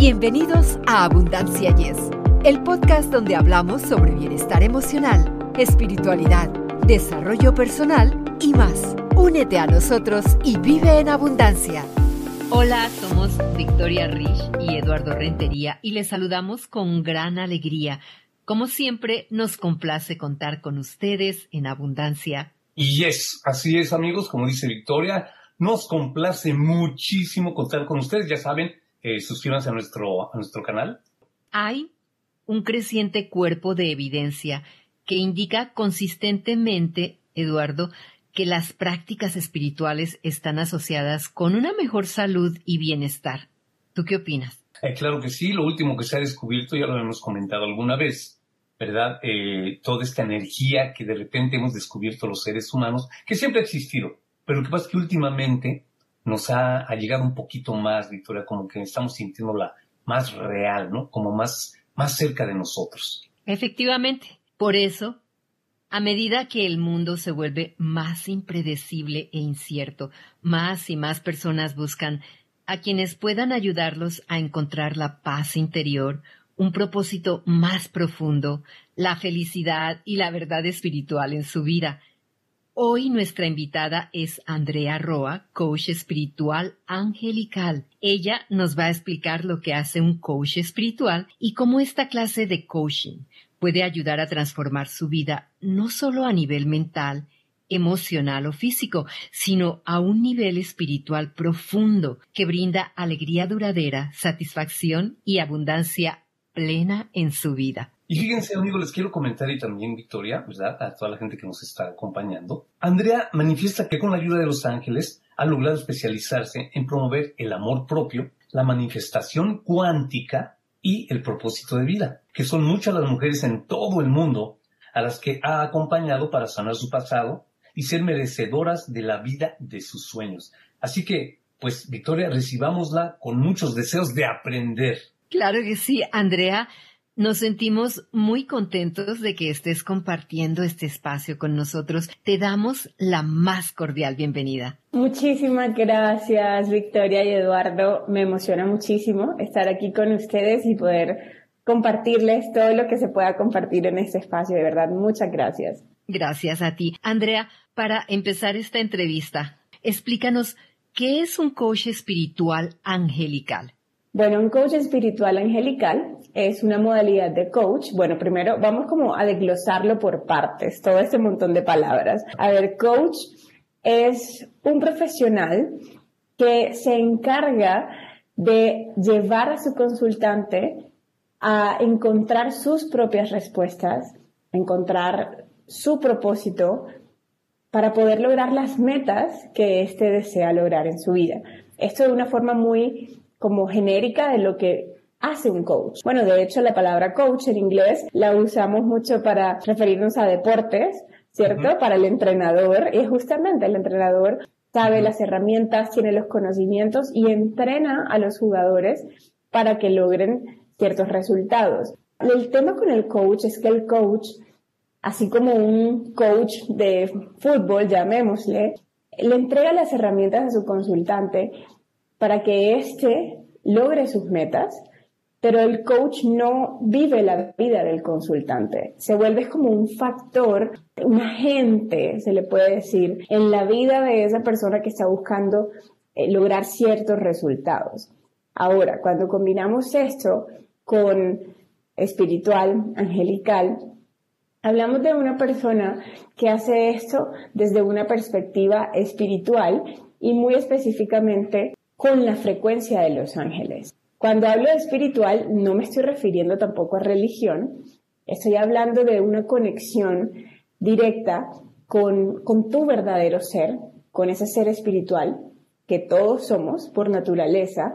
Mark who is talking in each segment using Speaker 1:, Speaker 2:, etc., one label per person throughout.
Speaker 1: Bienvenidos a Abundancia Yes, el podcast donde hablamos sobre bienestar emocional, espiritualidad, desarrollo personal y más. Únete a nosotros y vive en abundancia.
Speaker 2: Hola, somos Victoria Rich y Eduardo Rentería y les saludamos con gran alegría. Como siempre, nos complace contar con ustedes en abundancia.
Speaker 3: Y yes, así es amigos, como dice Victoria, nos complace muchísimo contar con ustedes. Ya saben, eh, suscríbanse a nuestro, a nuestro canal.
Speaker 2: Hay un creciente cuerpo de evidencia que indica consistentemente, Eduardo, que las prácticas espirituales están asociadas con una mejor salud y bienestar. ¿Tú qué opinas?
Speaker 3: Eh, claro que sí, lo último que se ha descubierto, ya lo hemos comentado alguna vez, ¿verdad? Eh, toda esta energía que de repente hemos descubierto los seres humanos, que siempre ha existido, pero lo que pasa es que últimamente nos ha, llegado un poquito más, Victoria, como que estamos sintiéndola más real, ¿no? Como más, más cerca de nosotros.
Speaker 2: Efectivamente. Por eso, a medida que el mundo se vuelve más impredecible e incierto, más y más personas buscan a quienes puedan ayudarlos a encontrar la paz interior, un propósito más profundo, la felicidad y la verdad espiritual en su vida, Hoy nuestra invitada es Andrea Roa, coach espiritual angelical. Ella nos va a explicar lo que hace un coach espiritual y cómo esta clase de coaching puede ayudar a transformar su vida no solo a nivel mental, emocional o físico, sino a un nivel espiritual profundo que brinda alegría duradera, satisfacción y abundancia plena en su vida.
Speaker 3: Y fíjense, amigos, les quiero comentar y también, Victoria, ¿verdad? A toda la gente que nos está acompañando. Andrea manifiesta que con la ayuda de los ángeles ha logrado especializarse en promover el amor propio, la manifestación cuántica y el propósito de vida, que son muchas las mujeres en todo el mundo a las que ha acompañado para sanar su pasado y ser merecedoras de la vida de sus sueños. Así que, pues, Victoria, recibámosla con muchos deseos de aprender.
Speaker 2: Claro que sí, Andrea. Nos sentimos muy contentos de que estés compartiendo este espacio con nosotros. Te damos la más cordial bienvenida.
Speaker 4: Muchísimas gracias, Victoria y Eduardo. Me emociona muchísimo estar aquí con ustedes y poder compartirles todo lo que se pueda compartir en este espacio. De verdad, muchas gracias.
Speaker 2: Gracias a ti. Andrea, para empezar esta entrevista, explícanos qué es un coach espiritual angelical.
Speaker 4: Bueno, un coach espiritual angelical es una modalidad de coach. Bueno, primero vamos como a desglosarlo por partes, todo este montón de palabras. A ver, coach es un profesional que se encarga de llevar a su consultante a encontrar sus propias respuestas, encontrar su propósito para poder lograr las metas que éste desea lograr en su vida. Esto de una forma muy como genérica de lo que hace un coach. Bueno, de hecho la palabra coach en inglés la usamos mucho para referirnos a deportes, ¿cierto? Para el entrenador y justamente el entrenador sabe las herramientas, tiene los conocimientos y entrena a los jugadores para que logren ciertos resultados. El tema con el coach es que el coach, así como un coach de fútbol, llamémosle, le entrega las herramientas a su consultante para que éste logre sus metas, pero el coach no vive la vida del consultante. Se vuelve como un factor, un agente, se le puede decir, en la vida de esa persona que está buscando eh, lograr ciertos resultados. Ahora, cuando combinamos esto con espiritual, angelical, hablamos de una persona que hace esto desde una perspectiva espiritual y muy específicamente con la frecuencia de los ángeles. Cuando hablo de espiritual, no me estoy refiriendo tampoco a religión, estoy hablando de una conexión directa con, tu verdadero ser, con ese ser espiritual que todos somos por naturaleza,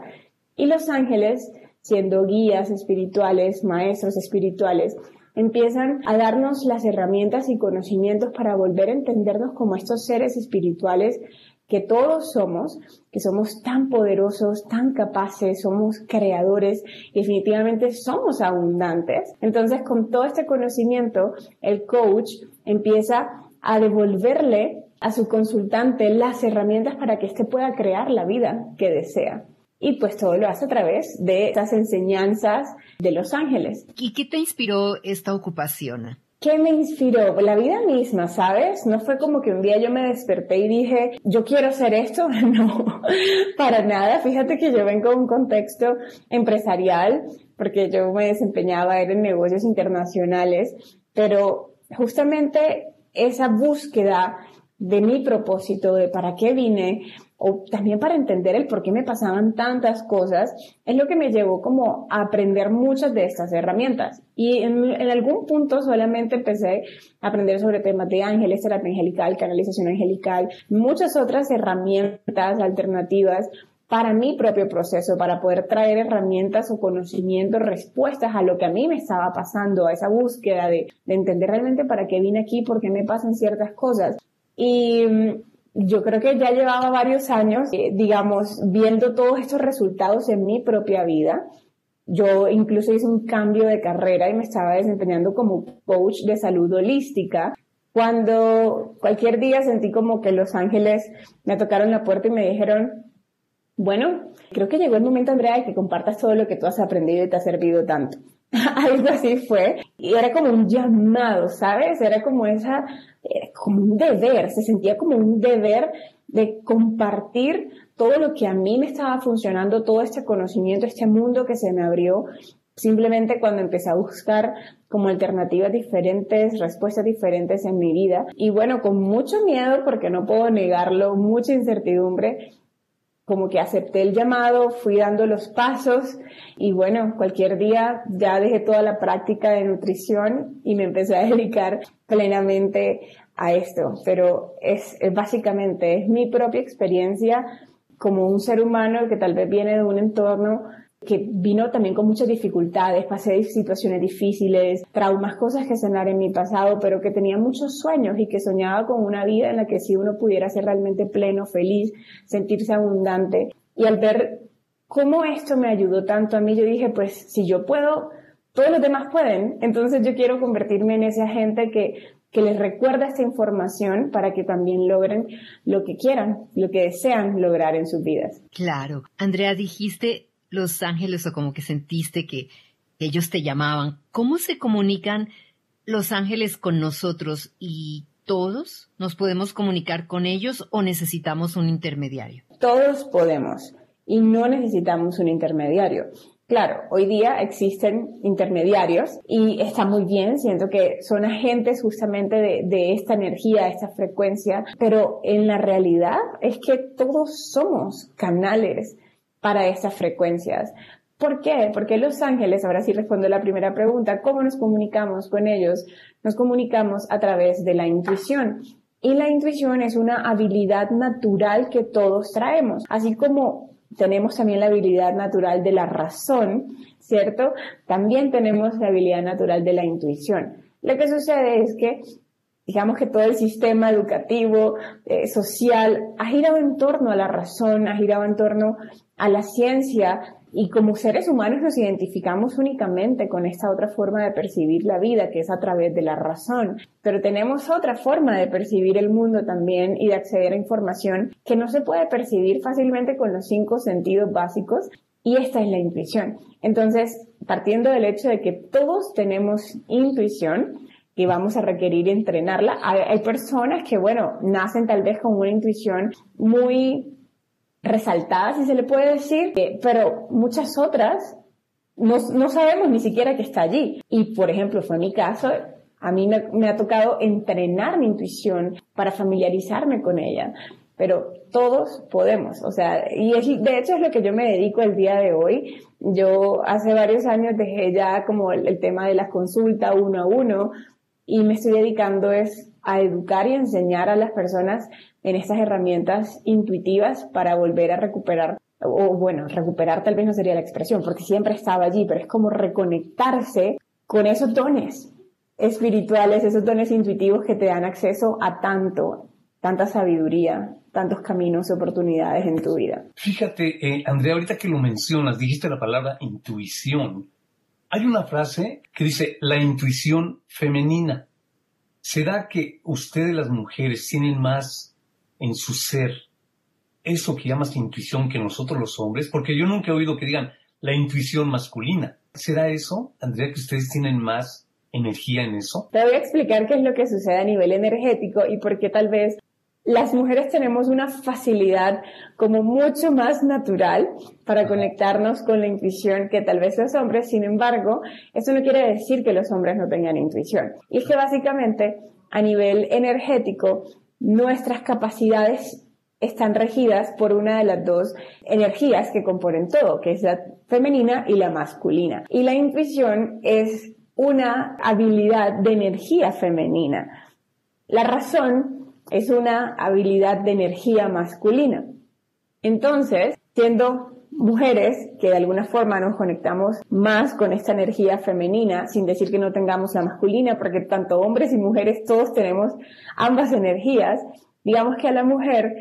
Speaker 4: y los ángeles, siendo guías espirituales, maestros espirituales, empiezan a darnos las herramientas y conocimientos para volver a entendernos como estos seres espirituales que todos somos, que somos tan poderosos, tan capaces, somos creadores y definitivamente somos abundantes. Entonces, con todo este conocimiento, el coach empieza a devolverle a su consultante las herramientas para que éste pueda crear la vida que desea. y pues todo lo hace a través de estas enseñanzas de los ángeles.
Speaker 2: ¿Y qué te inspiró esta ocupación?
Speaker 4: ¿Qué me inspiró? La vida misma, ¿sabes? No fue como que un día yo me desperté y dije, yo quiero hacer esto. No, para nada. Fíjate que yo vengo de un contexto empresarial, porque yo me desempeñaba en negocios internacionales, pero justamente esa búsqueda de mi propósito, de para qué vine, o también para entender el por qué me pasaban tantas cosas, es lo que me llevó como a aprender muchas de estas herramientas. Y en, algún punto solamente empecé a aprender sobre temas de ángeles, terapia angelical, canalización angelical, muchas otras herramientas alternativas para mi propio proceso, para poder traer herramientas o conocimientos, respuestas a lo que a mí me estaba pasando, a esa búsqueda de, de entender realmente para qué vine aquí, por qué me pasan ciertas cosas. Y yo creo que ya llevaba varios años, eh, digamos, viendo todos estos resultados en mi propia vida. Yo incluso hice un cambio de carrera y me estaba desempeñando como coach de salud holística. Cuando cualquier día sentí como que los ángeles me tocaron la puerta y me dijeron, bueno, creo que llegó el momento, Andrea, de que compartas todo lo que tú has aprendido y te ha servido tanto. Algo así fue. Y era como un llamado, ¿sabes? Era como esa, eh, como un deber, se sentía como un deber de compartir todo lo que a mí me estaba funcionando, todo este conocimiento, este mundo que se me abrió, simplemente cuando empecé a buscar como alternativas diferentes, respuestas diferentes en mi vida. Y bueno, con mucho miedo, porque no puedo negarlo, mucha incertidumbre, como que acepté el llamado, fui dando los pasos y bueno, cualquier día ya dejé toda la práctica de nutrición y me empecé a dedicar plenamente a esto. Pero es, básicamente, es mi propia experiencia como un ser humano que tal vez viene de un entorno que vino también con muchas dificultades, pasé situaciones difíciles, traumas, cosas que sanar en mi pasado, pero que tenía muchos sueños y que soñaba con una vida en la que si uno pudiera ser realmente pleno, feliz, sentirse abundante. Y al ver cómo esto me ayudó tanto a mí, yo dije, pues si yo puedo, todos los demás pueden. Entonces yo quiero convertirme en esa gente que, que les recuerda esta información para que también logren lo que quieran, lo que desean lograr en sus vidas.
Speaker 2: Claro. Andrea, dijiste los ángeles o como que sentiste que ellos te llamaban. ¿Cómo se comunican los ángeles con nosotros y todos nos podemos comunicar con ellos o necesitamos un intermediario?
Speaker 4: Todos podemos y no necesitamos un intermediario. Claro, hoy día existen intermediarios y está muy bien, siento que son agentes justamente de, de, esta energía, de esta frecuencia, pero en la realidad es que todos somos canales para esas frecuencias. ¿Por qué? Porque los ángeles, ahora sí respondo la primera pregunta, ¿cómo nos comunicamos con ellos? Nos comunicamos a través de la intuición. Y la intuición es una habilidad natural que todos traemos, así como tenemos también la habilidad natural de la razón, ¿cierto? También tenemos la habilidad natural de la intuición. Lo que sucede es que digamos que todo el sistema educativo, eh, social, ha girado en torno a la razón, ha girado en torno a la ciencia y como seres humanos nos identificamos únicamente con esta otra forma de percibir la vida, que es a través de la razón. Pero tenemos otra forma de percibir el mundo también y de acceder a información que no se puede percibir fácilmente con los cinco sentidos básicos y esta es la intuición. Entonces, partiendo del hecho de que todos tenemos intuición, que vamos a requerir entrenarla. Hay, personas que, bueno, nacen tal vez con una intuición muy resaltada, si se le puede decir, eh, pero muchas otras no, no, sabemos ni siquiera que está allí. Y, por ejemplo, fue mi caso, a mí me, me ha tocado entrenar mi intuición para familiarizarme con ella pero todos podemos, o sea, y de hecho es lo que yo me dedico el día de hoy. Yo hace varios años dejé ya como el, el tema de las consultas uno a uno, y me estoy dedicando es a educar y enseñar a las personas en estas herramientas intuitivas para volver a recuperar o bueno, recuperar tal vez no sería la expresión, porque siempre estaba allí, pero es como reconectarse con esos dones espirituales, esos dones intuitivos que te dan acceso a tanto, tanta sabiduría, tantos caminos y oportunidades en tu vida.
Speaker 3: Fíjate, eh, Andrea, ahorita que lo mencionas, dijiste la palabra intuición. Hay una frase que dice la intuición femenina. ¿Será que ustedes las mujeres tienen más en su ser eso que llamas intuición que nosotros los hombres? Porque yo nunca he oído que digan la intuición masculina. ¿Será eso, Andrea, que ustedes tienen más energía en eso?
Speaker 4: Te voy a explicar qué es lo que sucede a nivel energético y por qué tal vez las mujeres tenemos una facilidad como mucho más natural para conectarnos con la intuición que tal vez los hombres. Sin embargo, eso no quiere decir que los hombres no tengan intuición. Y es que básicamente a nivel energético, nuestras capacidades están regidas por una de las dos energías que componen todo, que es la femenina y la masculina. Y la intuición es una habilidad de energía femenina. La razón es una habilidad de energía masculina. Entonces, siendo mujeres que de alguna forma nos conectamos más con esta energía femenina, sin decir que no tengamos la masculina, porque tanto hombres y mujeres todos tenemos ambas energías, digamos que a la mujer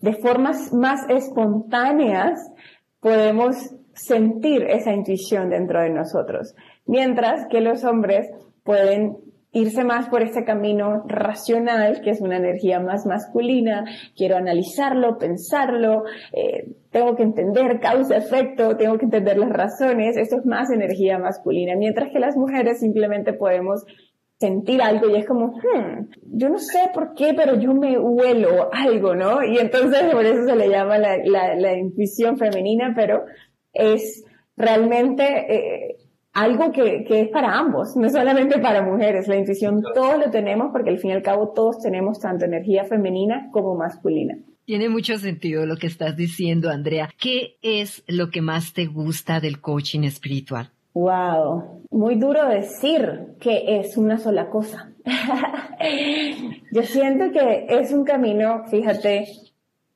Speaker 4: de formas más espontáneas podemos sentir esa intuición dentro de nosotros, mientras que los hombres pueden irse más por este camino racional, que es una energía más masculina, quiero analizarlo, pensarlo, eh, tengo que entender causa-efecto, tengo que entender las razones, esto es más energía masculina, mientras que las mujeres simplemente podemos sentir algo y es como, hmm, yo no sé por qué, pero yo me huelo algo, ¿no? Y entonces por eso se le llama la, la, intuición femenina, pero es realmente eh, algo que, que, es para ambos, no solamente para mujeres. La intuición todos lo tenemos porque al fin y al cabo todos tenemos tanto energía femenina como masculina.
Speaker 2: Tiene mucho sentido lo que estás diciendo, Andrea. ¿Qué es lo que más te gusta del coaching espiritual?
Speaker 4: Wow, muy duro decir que es una sola cosa. Yo siento que es un camino, fíjate,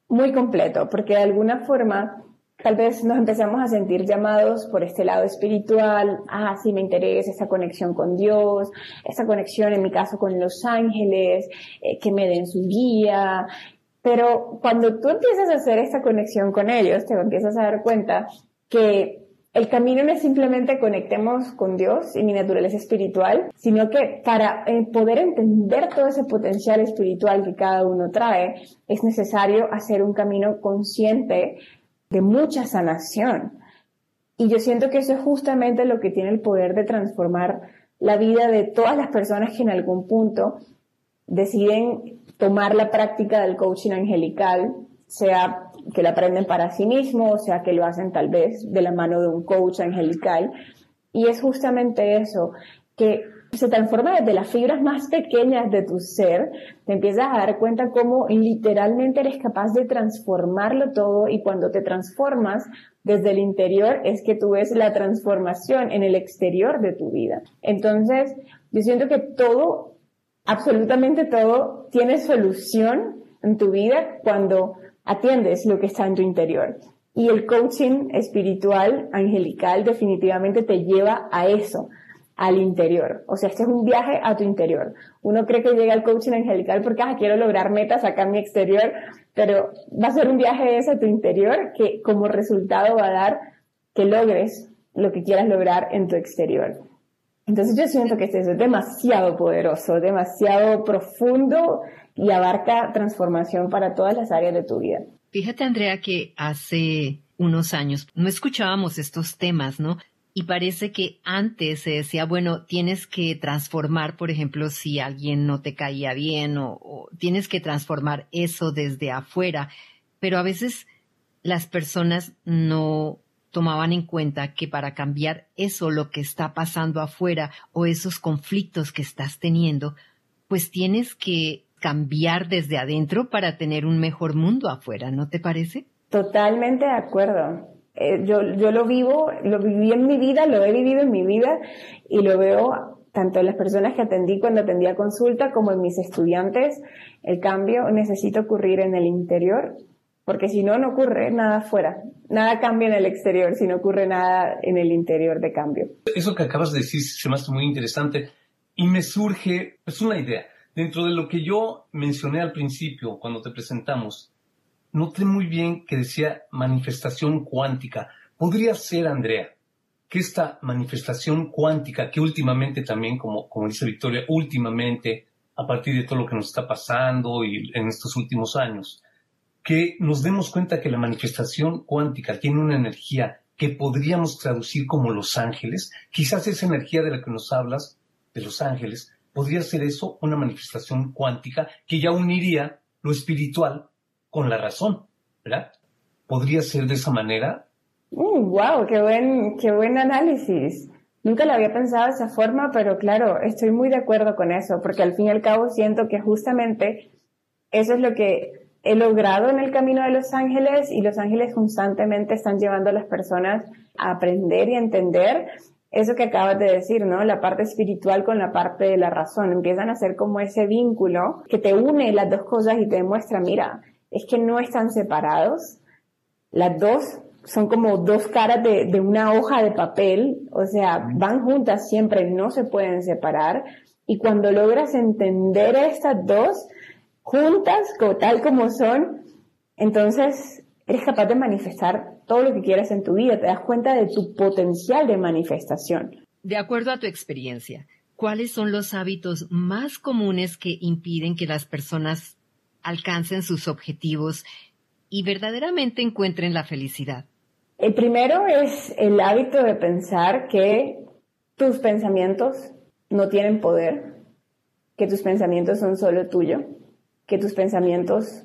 Speaker 4: muy completo, porque de alguna forma tal vez nos empezamos a sentir llamados por este lado espiritual, ah, sí me interesa esa conexión con Dios, esa conexión en mi caso con los ángeles, eh, que me den su guía. Pero cuando tú empiezas a hacer esta conexión con ellos, te empiezas a dar cuenta que el camino no es simplemente conectemos con Dios y mi naturaleza espiritual, sino que para eh, poder entender todo ese potencial espiritual que cada uno trae, es necesario hacer un camino consciente de mucha sanación. Y yo siento que eso es justamente lo que tiene el poder de transformar la vida de todas las personas que en algún punto deciden tomar la práctica del coaching angelical, sea que lo aprenden para sí mismos, o sea que lo hacen tal vez de la mano de un coach angelical. Y es justamente eso, que se transforma desde las fibras más pequeñas de tu ser, te empiezas a dar cuenta cómo literalmente eres capaz de transformarlo todo y cuando te transformas desde el interior es que tú ves la transformación en el exterior de tu vida. Entonces, yo siento que todo, absolutamente todo, tiene solución en tu vida cuando atiendes lo que está en tu interior. Y el coaching espiritual, angelical, definitivamente te lleva a eso, al interior. O sea, este es un viaje a tu interior. Uno cree que llega al coaching angelical porque ah, quiero lograr metas acá en mi exterior, pero va a ser un viaje ese a tu interior que como resultado va a dar que logres lo que quieras lograr en tu exterior. Entonces yo siento que este es demasiado poderoso, demasiado profundo y abarca transformación para todas las áreas de tu vida.
Speaker 2: Fíjate, Andrea, que hace unos años no escuchábamos estos temas, ¿no? Y parece que antes se decía, bueno, tienes que transformar, por ejemplo, si alguien no te caía bien o, o tienes que transformar eso desde afuera. Pero a veces las personas no tomaban en cuenta que para cambiar eso, lo que está pasando afuera o esos conflictos que estás teniendo, pues tienes que cambiar desde adentro para tener un mejor mundo afuera, ¿no te parece?
Speaker 4: Totalmente de acuerdo. Eh, yo, yo lo vivo, lo viví en mi vida, lo he vivido en mi vida y lo veo tanto en las personas que atendí cuando atendía consulta como en mis estudiantes. El cambio necesita ocurrir en el interior porque si no, no ocurre nada afuera. Nada cambia en el exterior si no ocurre nada en el interior de cambio.
Speaker 3: Eso que acabas de decir se me hace muy interesante y me surge, es una idea. Dentro de lo que yo mencioné al principio, cuando te presentamos, noté muy bien que decía manifestación cuántica. Podría ser, Andrea, que esta manifestación cuántica, que últimamente también, como, como dice Victoria, últimamente, a partir de todo lo que nos está pasando y en estos últimos años, que nos demos cuenta que la manifestación cuántica tiene una energía que podríamos traducir como los ángeles. Quizás esa energía de la que nos hablas, de los ángeles, podría ser eso, una manifestación cuántica que ya uniría lo espiritual con la razón, ¿verdad? ¿Podría ser de esa manera?
Speaker 4: wow, mm, qué buen, qué buen análisis. Nunca lo había pensado de esa forma, pero claro, estoy muy de acuerdo con eso, porque al fin y al cabo siento que justamente eso es lo que he logrado en el camino de los ángeles y los ángeles constantemente están llevando a las personas a aprender y a entender eso que acabas de decir, ¿no? La parte espiritual con la parte de la razón. Empiezan a hacer como ese vínculo que te une las dos cosas y te demuestra, mira, es que no están separados. Las dos son como dos caras de, de una hoja de papel, o sea, van juntas siempre, no se pueden separar. Y cuando logras entender estas dos juntas, tal como son, entonces eres capaz de manifestar todo lo que quieras en tu vida, te das cuenta de tu potencial de manifestación.
Speaker 2: De acuerdo a tu experiencia, ¿cuáles son los hábitos más comunes que impiden que las personas alcancen sus objetivos y verdaderamente encuentren la felicidad?
Speaker 4: El primero es el hábito de pensar que tus pensamientos no tienen poder, que tus pensamientos son solo tuyo, que tus pensamientos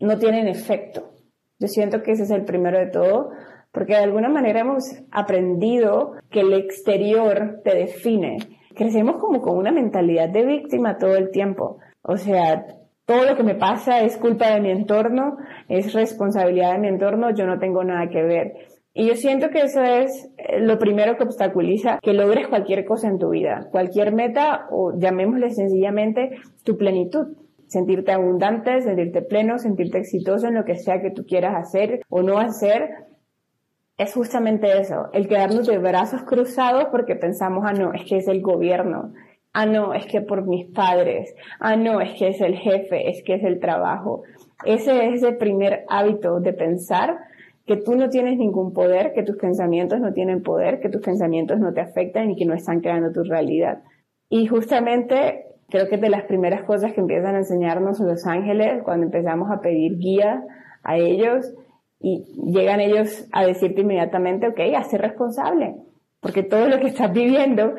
Speaker 4: no tienen efecto. Yo siento que ese es el primero de todo, porque de alguna manera hemos aprendido que el exterior te define. Crecemos como con una mentalidad de víctima todo el tiempo. O sea, todo lo que me pasa es culpa de mi entorno, es responsabilidad de mi entorno, yo no tengo nada que ver. Y yo siento que eso es eh, lo primero que obstaculiza que logres cualquier cosa en tu vida, cualquier meta o llamémosle sencillamente tu plenitud. Sentirte abundante, sentirte pleno, sentirte exitoso en lo que sea que tú quieras hacer o no hacer, es justamente eso, el quedarnos de brazos cruzados porque pensamos, ah, no, es que es el gobierno, ah, no, es que por mis padres, ah, no, es que es el jefe, es que es el trabajo. Ese es el primer hábito de pensar que tú no tienes ningún poder, que tus pensamientos no tienen poder, que tus pensamientos no te afectan y que no están creando tu realidad. Y justamente creo que es de las primeras cosas que empiezan a enseñarnos los ángeles cuando empezamos a pedir guía a ellos y llegan ellos a decirte inmediatamente, ok, hazte responsable, porque todo lo que estás viviendo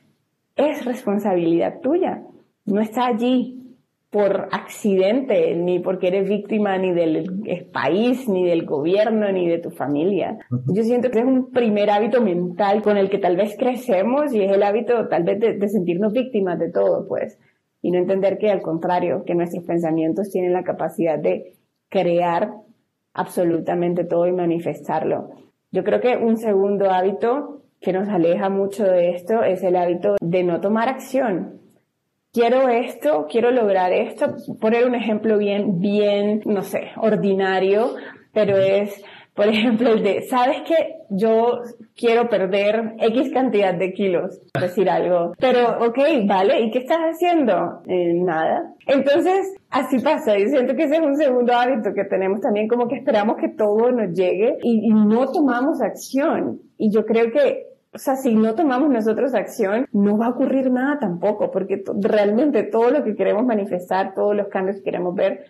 Speaker 4: es responsabilidad tuya. No está allí por accidente, ni porque eres víctima ni del país, ni del gobierno, ni de tu familia. Yo siento que es un primer hábito mental con el que tal vez crecemos y es el hábito tal vez de, de sentirnos víctimas de todo, pues, y no entender que al contrario, que nuestros pensamientos tienen la capacidad de crear absolutamente todo y manifestarlo. Yo creo que un segundo hábito que nos aleja mucho de esto es el hábito de no tomar acción. Quiero esto, quiero lograr esto. Poner un ejemplo bien, bien, no sé, ordinario, pero es, por ejemplo, el de, ¿sabes qué? Yo quiero perder X cantidad de kilos, decir algo. Pero, ok, vale, ¿y qué estás haciendo? Eh, nada. Entonces, así pasa. Y siento que ese es un segundo hábito que tenemos también, como que esperamos que todo nos llegue y no tomamos acción. Y yo creo que o sea, si no tomamos nosotros acción, no va a ocurrir nada tampoco, porque realmente todo lo que queremos manifestar, todos los cambios que queremos ver,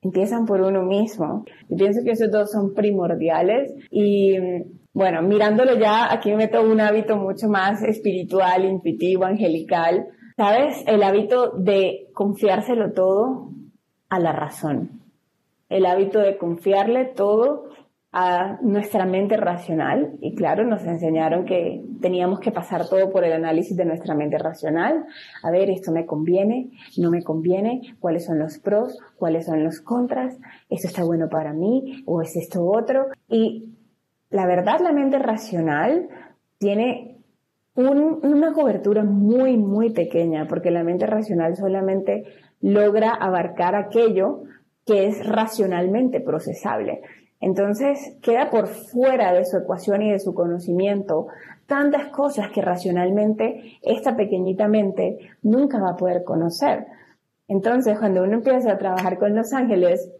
Speaker 4: empiezan por uno mismo. Y pienso que esos dos son primordiales y bueno, mirándolo ya, aquí me meto un hábito mucho más espiritual, intuitivo, angelical. ¿Sabes? El hábito de confiárselo todo a la razón. El hábito de confiarle todo a nuestra mente racional y claro, nos enseñaron que teníamos que pasar todo por el análisis de nuestra mente racional. A ver, esto me conviene, no me conviene, cuáles son los pros, cuáles son los contras, esto está bueno para mí o es esto otro. Y la verdad, la mente racional tiene una cobertura muy, muy pequeña porque la mente racional solamente logra abarcar aquello que es racionalmente procesable. Entonces queda por fuera de su ecuación y de su conocimiento tantas cosas que racionalmente esta pequeñita mente nunca va a poder conocer. Entonces cuando uno empieza a trabajar con los ángeles,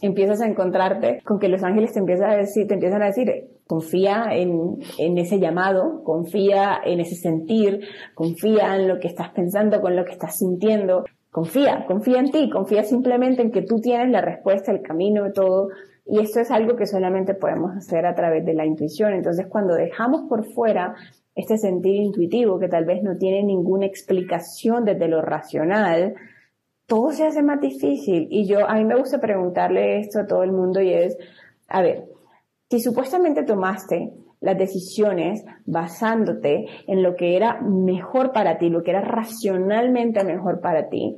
Speaker 4: empiezas a encontrarte con que los ángeles te empiezan a decir, te empiezan a decir, confía en, en, ese llamado, confía en ese sentir, confía en lo que estás pensando, con lo que estás sintiendo. confía, confía en ti, confía simplemente en que tú tienes la respuesta, el camino, todo. Y esto es algo que solamente podemos hacer a través de la intuición. Entonces, cuando dejamos por fuera este sentido intuitivo que tal vez no tiene ninguna explicación desde lo racional, todo se hace más difícil. Y yo, a mí me gusta preguntarle esto a todo el mundo y es, a ver, si supuestamente tomaste las decisiones basándote en lo que era mejor para ti, lo que era racionalmente mejor para ti,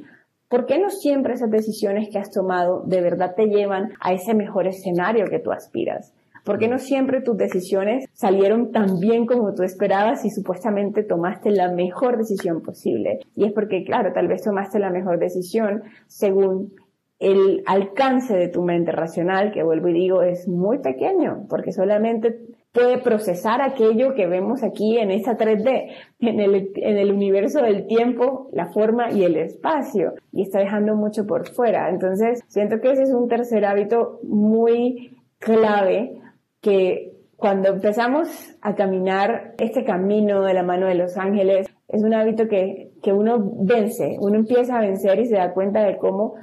Speaker 4: ¿por qué no siempre esas decisiones que has tomado de verdad te llevan a ese mejor escenario que tú aspiras? ¿Por qué no siempre tus decisiones salieron tan bien como tú esperabas y supuestamente tomaste la mejor decisión posible? Y es porque, claro, tal vez tomaste la mejor decisión según el alcance de tu mente racional, que vuelvo y digo, es muy pequeño, porque solamente puede procesar aquello que vemos aquí en esta 3D, en el, en el universo del tiempo, la forma y el espacio, y está dejando mucho por fuera. Entonces, siento que ese es un tercer hábito muy clave que cuando empezamos a caminar este camino de la mano de los ángeles, es un hábito que, que uno vence, uno empieza a vencer y se da cuenta de cómo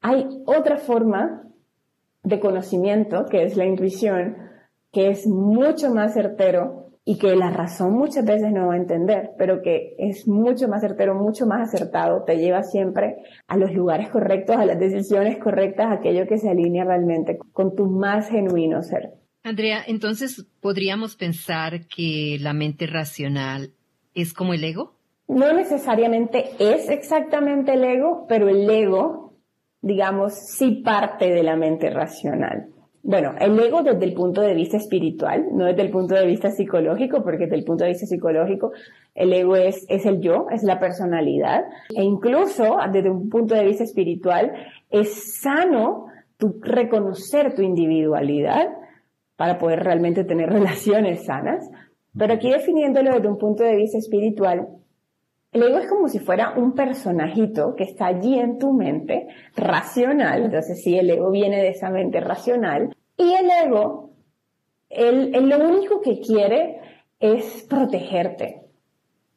Speaker 4: hay otra forma de conocimiento, que es la intuición, que es mucho más certero y que la razón muchas veces no va a entender, pero que es mucho más certero, mucho más acertado, te lleva siempre a los lugares correctos, a las decisiones correctas, a aquello que se alinea realmente con tu más genuino ser.
Speaker 2: Andrea, entonces podríamos pensar que la mente racional es como el ego?
Speaker 4: No necesariamente es exactamente el ego, pero el ego, digamos, sí parte de la mente racional. Bueno, el ego desde el punto de vista espiritual, no desde el punto de vista psicológico, porque desde el punto de vista psicológico el ego es, es el yo, es la personalidad, e incluso desde un punto de vista espiritual es sano tu reconocer tu individualidad, para poder realmente tener relaciones sanas. Pero aquí definiéndolo desde un punto de vista espiritual, el ego es como si fuera un personajito que está allí en tu mente, racional, entonces sí, el ego viene de esa mente racional, y el ego, el, lo único que quiere es protegerte.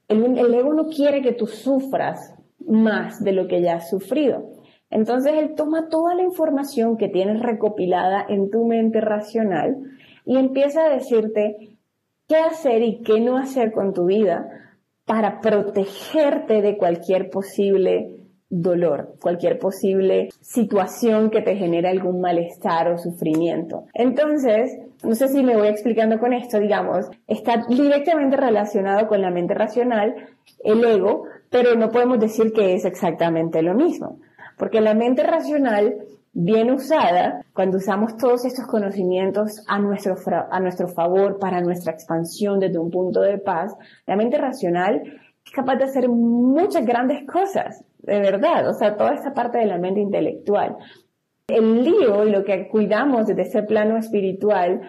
Speaker 4: El, el ego no quiere que tú sufras más de lo que ya has sufrido. Entonces él toma toda la información que tienes recopilada en tu mente racional y empieza a decirte qué hacer y qué no hacer con tu vida para protegerte de cualquier posible dolor, cualquier posible situación que te genere algún malestar o sufrimiento. Entonces, no sé si me voy explicando con esto, digamos, está directamente relacionado con la mente racional, el ego, pero no podemos decir que es exactamente lo mismo. Porque la mente racional, bien usada, cuando usamos todos estos conocimientos a nuestro, a nuestro favor para nuestra expansión desde un punto de paz, la mente racional capaz de hacer muchas grandes cosas, de verdad, o sea, toda esta parte de la mente intelectual. El lío y lo que cuidamos desde ese plano espiritual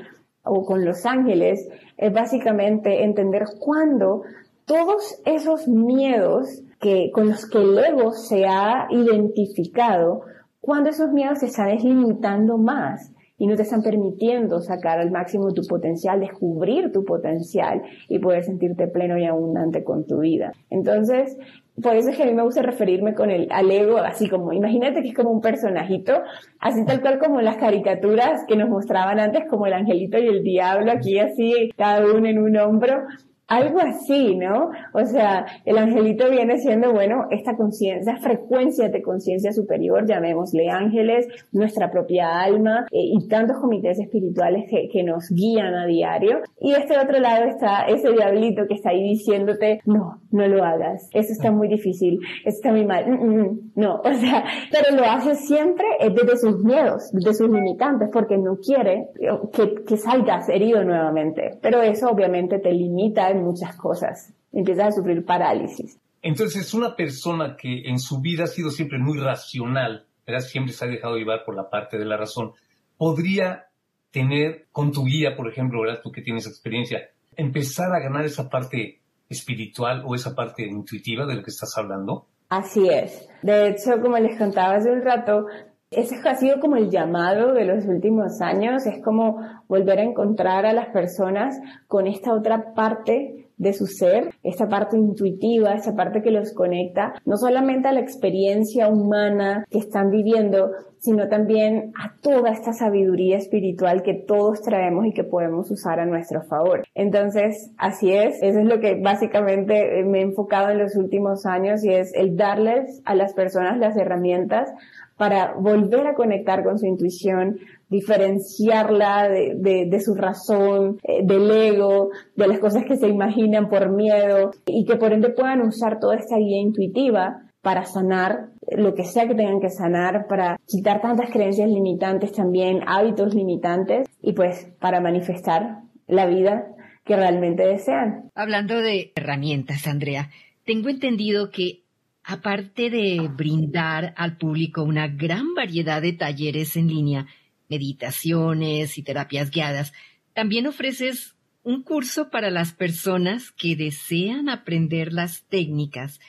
Speaker 4: o con los ángeles es básicamente entender cuándo todos esos miedos que, con los que el ego se ha identificado, cuando esos miedos se están limitando más y no te están permitiendo sacar al máximo tu potencial, descubrir tu potencial y poder sentirte pleno y abundante con tu vida. Entonces, por eso es que a mí me gusta referirme con el, al ego así como, imagínate que es como un personajito, así tal cual como las caricaturas que nos mostraban antes, como el angelito y el diablo, aquí así, cada uno en un hombro, algo así, ¿no? O sea, el angelito viene siendo, bueno, esta conciencia, frecuencia de conciencia superior, llamémosle ángeles, nuestra propia alma eh, y tantos comités espirituales que, que, nos guían a diario. Y este otro lado está ese diablito que está ahí diciéndote, no, no lo hagas, eso está muy difícil, está muy mal, mm, mm, mm". no, o sea, pero lo hace siempre desde sus miedos, desde sus limitantes, porque no quiere que, que salgas herido nuevamente. Pero eso obviamente te limita muchas cosas. Empiezas a sufrir parálisis.
Speaker 3: Entonces, una persona que en su vida ha sido siempre muy racional, ¿verdad? siempre se ha dejado llevar por la parte de la razón, podría tener con tu guía, por ejemplo, ¿verdad? tú que tienes experiencia, empezar a ganar esa parte espiritual o esa parte intuitiva de lo que estás hablando?
Speaker 4: Así es. De hecho, como les contaba hace un rato, ese ha sido como el llamado de los últimos años, es como volver a encontrar a las personas con esta otra parte de su ser, esta parte intuitiva, esta parte que los conecta no solamente a la experiencia humana que están viviendo, sino también a toda esta sabiduría espiritual que todos traemos y que podemos usar a nuestro favor. Entonces, así es, eso es lo que básicamente me he enfocado en los últimos años y es el darles a las personas las herramientas para volver a conectar con su intuición, diferenciarla de, su razón, eh, del ego, de las cosas que se imaginan por miedo y que por ende puedan usar toda esta guía intuitiva para sanar lo que sea que tengan que sanar, para quitar tantas creencias limitantes también, hábitos limitantes y pues para manifestar la vida que realmente desean.
Speaker 2: Hablando de herramientas, Andrea, tengo entendido que aparte de brindar al público una gran variedad de talleres en línea, meditaciones y terapias guiadas, también ofreces un curso para las personas que desean aprender las técnicas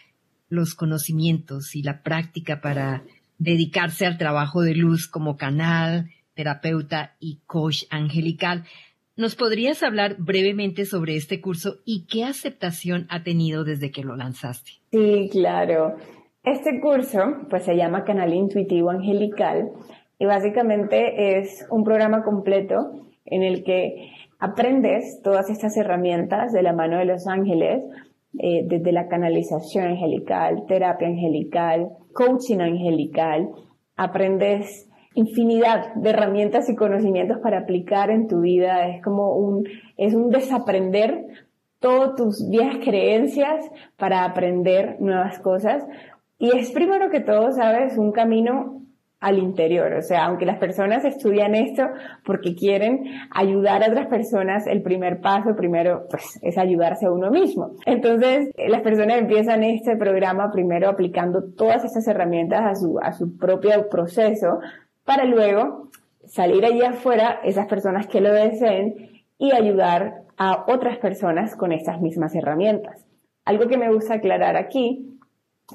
Speaker 2: los conocimientos y la práctica para dedicarse al trabajo de luz como canal, terapeuta y coach angelical. ¿Nos podrías hablar brevemente sobre este curso y qué aceptación ha tenido desde que lo lanzaste?
Speaker 4: Sí, claro. Este curso pues se llama Canal Intuitivo Angelical y básicamente es un programa completo en el que aprendes todas estas herramientas de la mano de los ángeles eh, desde la canalización angelical, terapia angelical, coaching angelical, aprendes infinidad de herramientas y conocimientos para aplicar en tu vida. Es como un, es un desaprender todas tus viejas creencias para aprender nuevas cosas. Y es primero que todo, sabes, un camino al interior. O sea, aunque las personas estudian esto porque quieren ayudar a otras personas, el primer paso primero pues, es ayudarse a uno mismo. Entonces, las personas empiezan este programa primero aplicando todas estas herramientas a su, a su propio proceso para luego salir allí afuera, esas personas que lo deseen, y ayudar a otras personas con estas mismas herramientas. Algo que me gusta aclarar aquí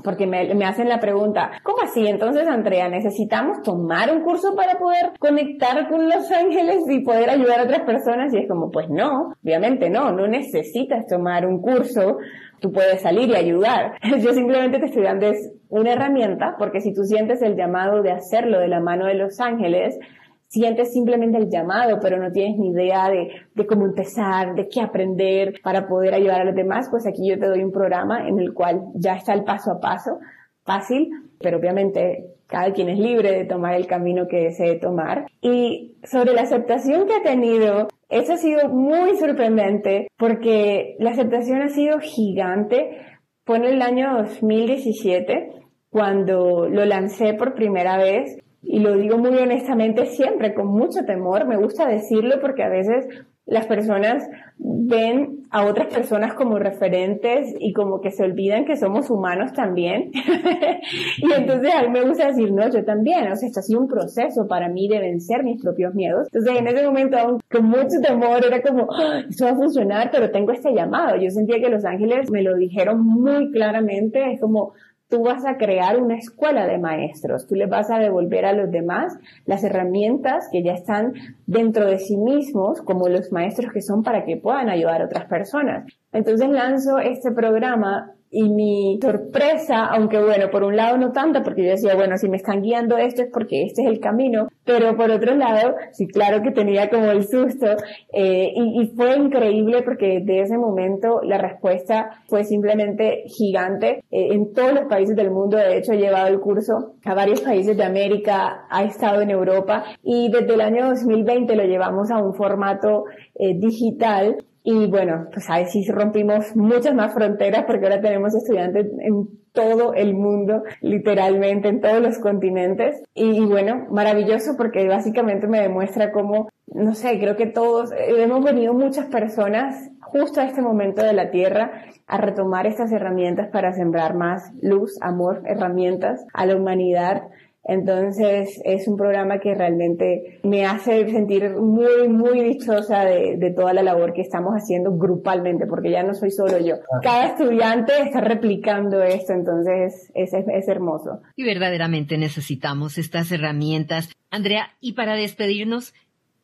Speaker 4: porque me, hacen la pregunta, ¿cómo así? Entonces, Andrea, ¿necesitamos tomar un curso para poder conectar con los ángeles y poder ayudar a otras personas? Y es como, pues no, obviamente no, no necesitas tomar un curso, tú puedes salir y ayudar. Yo simplemente te estoy dando una herramienta, porque si tú sientes el llamado de hacerlo de la mano de los ángeles, sientes simplemente el llamado, pero no tienes ni idea de, de, cómo empezar, de qué aprender para poder ayudar a los demás, pues aquí yo te doy un programa en el cual ya está el paso a paso, fácil, pero obviamente cada quien es libre de tomar el camino que desee tomar. Y sobre la aceptación que ha tenido, eso ha sido muy sorprendente porque la aceptación ha sido gigante. Fue el año 2017 cuando lo lancé por primera vez y lo digo muy honestamente siempre, con mucho temor, me gusta decirlo porque a veces las personas ven a otras personas como referentes y como que se olvidan que somos humanos también. y entonces a mí me gusta decir, no, yo también, o sea, esto ha sido un proceso para mí de vencer mis propios miedos. Entonces en ese momento, aún con mucho temor, era como, ah, esto va a funcionar, pero tengo este llamado. Yo sentía que los ángeles me lo dijeron muy claramente, es como, tú vas a crear una escuela de maestros, tú les vas a devolver a los demás las herramientas que ya están dentro de sí mismos, como los maestros que son para que puedan ayudar a otras personas. Entonces lanzo este programa y mi sorpresa, aunque bueno, por un lado no tanta, porque yo decía, bueno, si me están guiando esto es porque este es el camino, pero por otro lado, sí, claro que tenía como el susto, eh, y, fue increíble porque de ese momento la respuesta fue simplemente gigante. Eh, en todos los países del mundo, de hecho, he llevado el curso a varios países de América, ha estado en Europa, y desde el año 2020 lo llevamos a un formato eh, digital y bueno, pues ahí sí rompimos muchas más fronteras porque ahora tenemos estudiantes en todo el mundo, literalmente en todos los continentes. Y, bueno, maravilloso porque básicamente me demuestra cómo, no sé, creo que todos, eh, hemos venido muchas personas justo a este momento de la Tierra a retomar estas herramientas para sembrar más luz, amor, herramientas a la humanidad entonces es un programa que realmente me hace sentir muy, muy dichosa de, toda la labor que estamos haciendo grupalmente, porque ya no soy solo yo. Cada estudiante está replicando esto, entonces es, es hermoso.
Speaker 2: Y verdaderamente necesitamos estas herramientas. Andrea, y para despedirnos,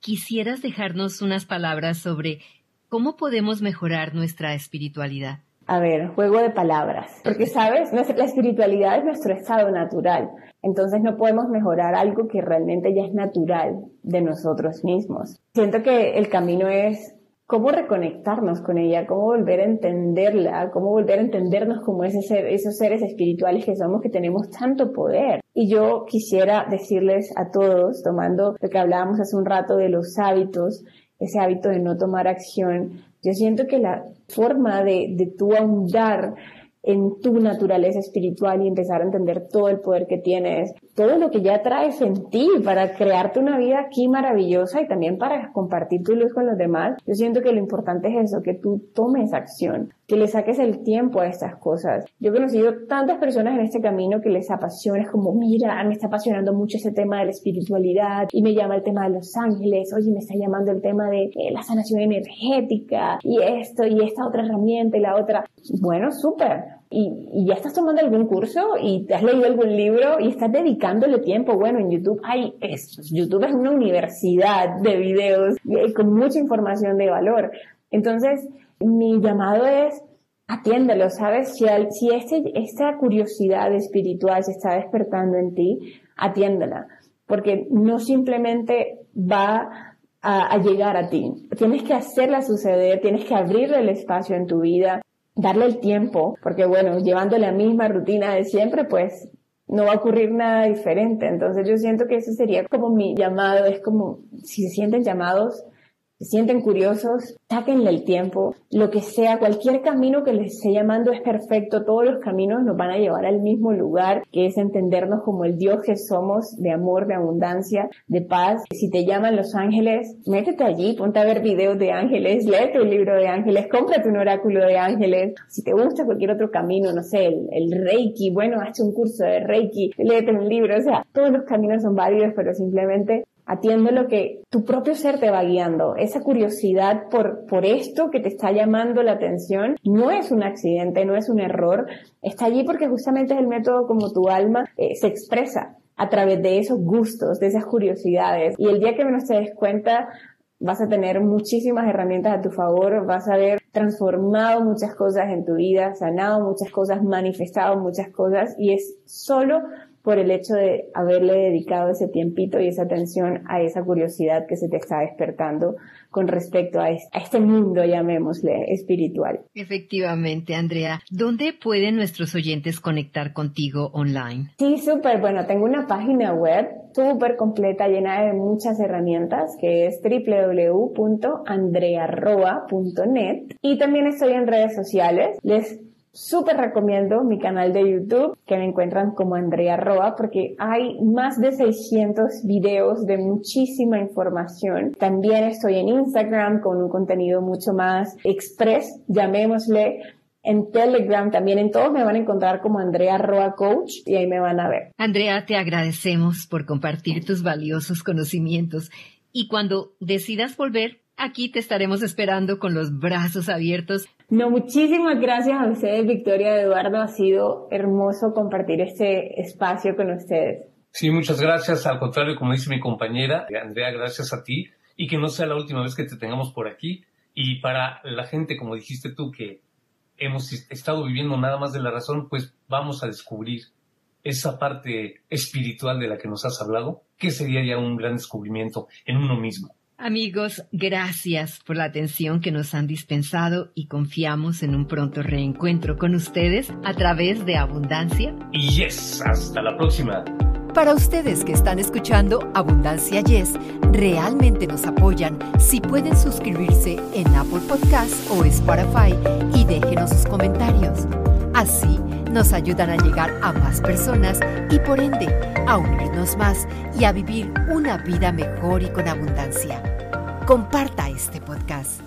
Speaker 2: ¿quisieras dejarnos unas palabras sobre ¿cómo podemos mejorar nuestra espiritualidad?
Speaker 4: A ver, juego de palabras. Porque, ¿sabes? La espiritualidad es nuestro estado natural. Entonces no podemos mejorar algo que realmente ya es natural de nosotros mismos. Siento que el camino es cómo reconectarnos con ella, cómo volver a entenderla, cómo volver a entendernos como esos seres espirituales que somos, que tenemos tanto poder. Y yo quisiera decirles a todos, tomando lo que hablábamos hace un rato de los hábitos, ese hábito de no tomar acción, yo siento que la forma de, de tú ahondar en tu naturaleza espiritual y empezar a entender todo el poder que tienes, todo lo que ya traes en ti para crearte una vida aquí maravillosa y también para compartir tu luz con los demás. Yo siento que lo importante es eso, que tú tomes acción, que le saques el tiempo a estas cosas. Yo he conocido tantas personas en este camino que les apasiona, es como, mira, me está apasionando mucho ese tema de la espiritualidad y me llama el tema de los ángeles, oye, me está llamando el tema de eh, la sanación energética y esto y esta otra herramienta y la otra. Bueno, súper y, ya estás tomando algún curso y te has leído algún libro y estás dedicándole tiempo. Bueno, en YouTube hay eso. YouTube es una universidad de videos con mucha información de valor. Entonces, mi llamado es atiéndelo, ¿sabes? Si, si este, esta curiosidad espiritual se está despertando en ti, atiéndela. Porque no simplemente va a, a, llegar a ti. Tienes que hacerla suceder, tienes que abrirle el espacio en tu vida darle el tiempo, porque bueno, llevando la misma rutina de siempre, pues no va a ocurrir nada diferente. Entonces yo siento que ese sería como mi llamado, es como si se sienten llamados, se sienten curiosos, sáquenle el tiempo, lo que sea, cualquier camino que les esté llamando es perfecto, todos los caminos nos van a llevar al mismo lugar, que es entendernos como el Dios que somos, de amor, de abundancia, de paz. Si te llaman los ángeles, métete allí, ponte a ver videos de ángeles, léete un libro de ángeles, cómprate un oráculo de ángeles. Si te gusta cualquier otro camino, no sé, el, el Reiki, bueno, hazte un curso de Reiki, léete un libro, o sea, todos los caminos son válidos, pero simplemente Atiende lo que tu propio ser te va guiando. Esa curiosidad por, por esto que te está llamando la atención no es un accidente, no es un error. Está allí porque justamente es el método como tu alma eh, se expresa a través de esos gustos, de esas curiosidades. Y el día que menos te des cuenta, vas a tener muchísimas herramientas a tu favor, vas a haber transformado muchas cosas en tu vida, sanado muchas cosas, manifestado muchas cosas y es solo por el hecho de haberle dedicado ese tiempito y esa atención a esa curiosidad que se te está despertando con respecto a, este mundo, llamémosle, espiritual.
Speaker 2: Efectivamente, Andrea. ¿Dónde pueden nuestros oyentes conectar contigo online?
Speaker 4: Sí, súper. Bueno, tengo una página web súper completa, llena de muchas herramientas, que es www.andrearroa.net. Y también estoy en redes sociales. Les Súper recomiendo mi canal de YouTube, que me encuentran como Andrea Roa, porque hay más de 600 videos de muchísima información. También estoy en Instagram con un contenido mucho más express, llamémosle. En Telegram también en todos me van a encontrar como Andrea Roa Coach y ahí me van a ver.
Speaker 2: Andrea, te agradecemos por compartir tus valiosos conocimientos y cuando decidas volver, aquí te estaremos esperando con los brazos abiertos
Speaker 4: no, muchísimas gracias a ustedes, Victoria Eduardo. Ha sido hermoso compartir este espacio con ustedes.
Speaker 3: Sí, muchas gracias. Al contrario, como dice mi compañera, Andrea, gracias a ti. Y que no sea la última vez que te tengamos por aquí. Y para la gente, como dijiste tú, que hemos estado viviendo nada más de la razón, pues vamos a descubrir esa parte espiritual de la que nos has hablado, que sería ya un gran descubrimiento en uno mismo.
Speaker 2: Amigos, gracias por la atención que nos han dispensado y confiamos en un pronto reencuentro con ustedes a través de Abundancia.
Speaker 3: Y yes, hasta la próxima.
Speaker 1: Para ustedes que están escuchando Abundancia Yes, realmente nos apoyan si pueden suscribirse en Apple Podcast o Spotify y déjenos sus comentarios. Así nos ayudan a llegar a más personas y por ende a unirnos más y a vivir una vida mejor y con abundancia. Comparta este podcast.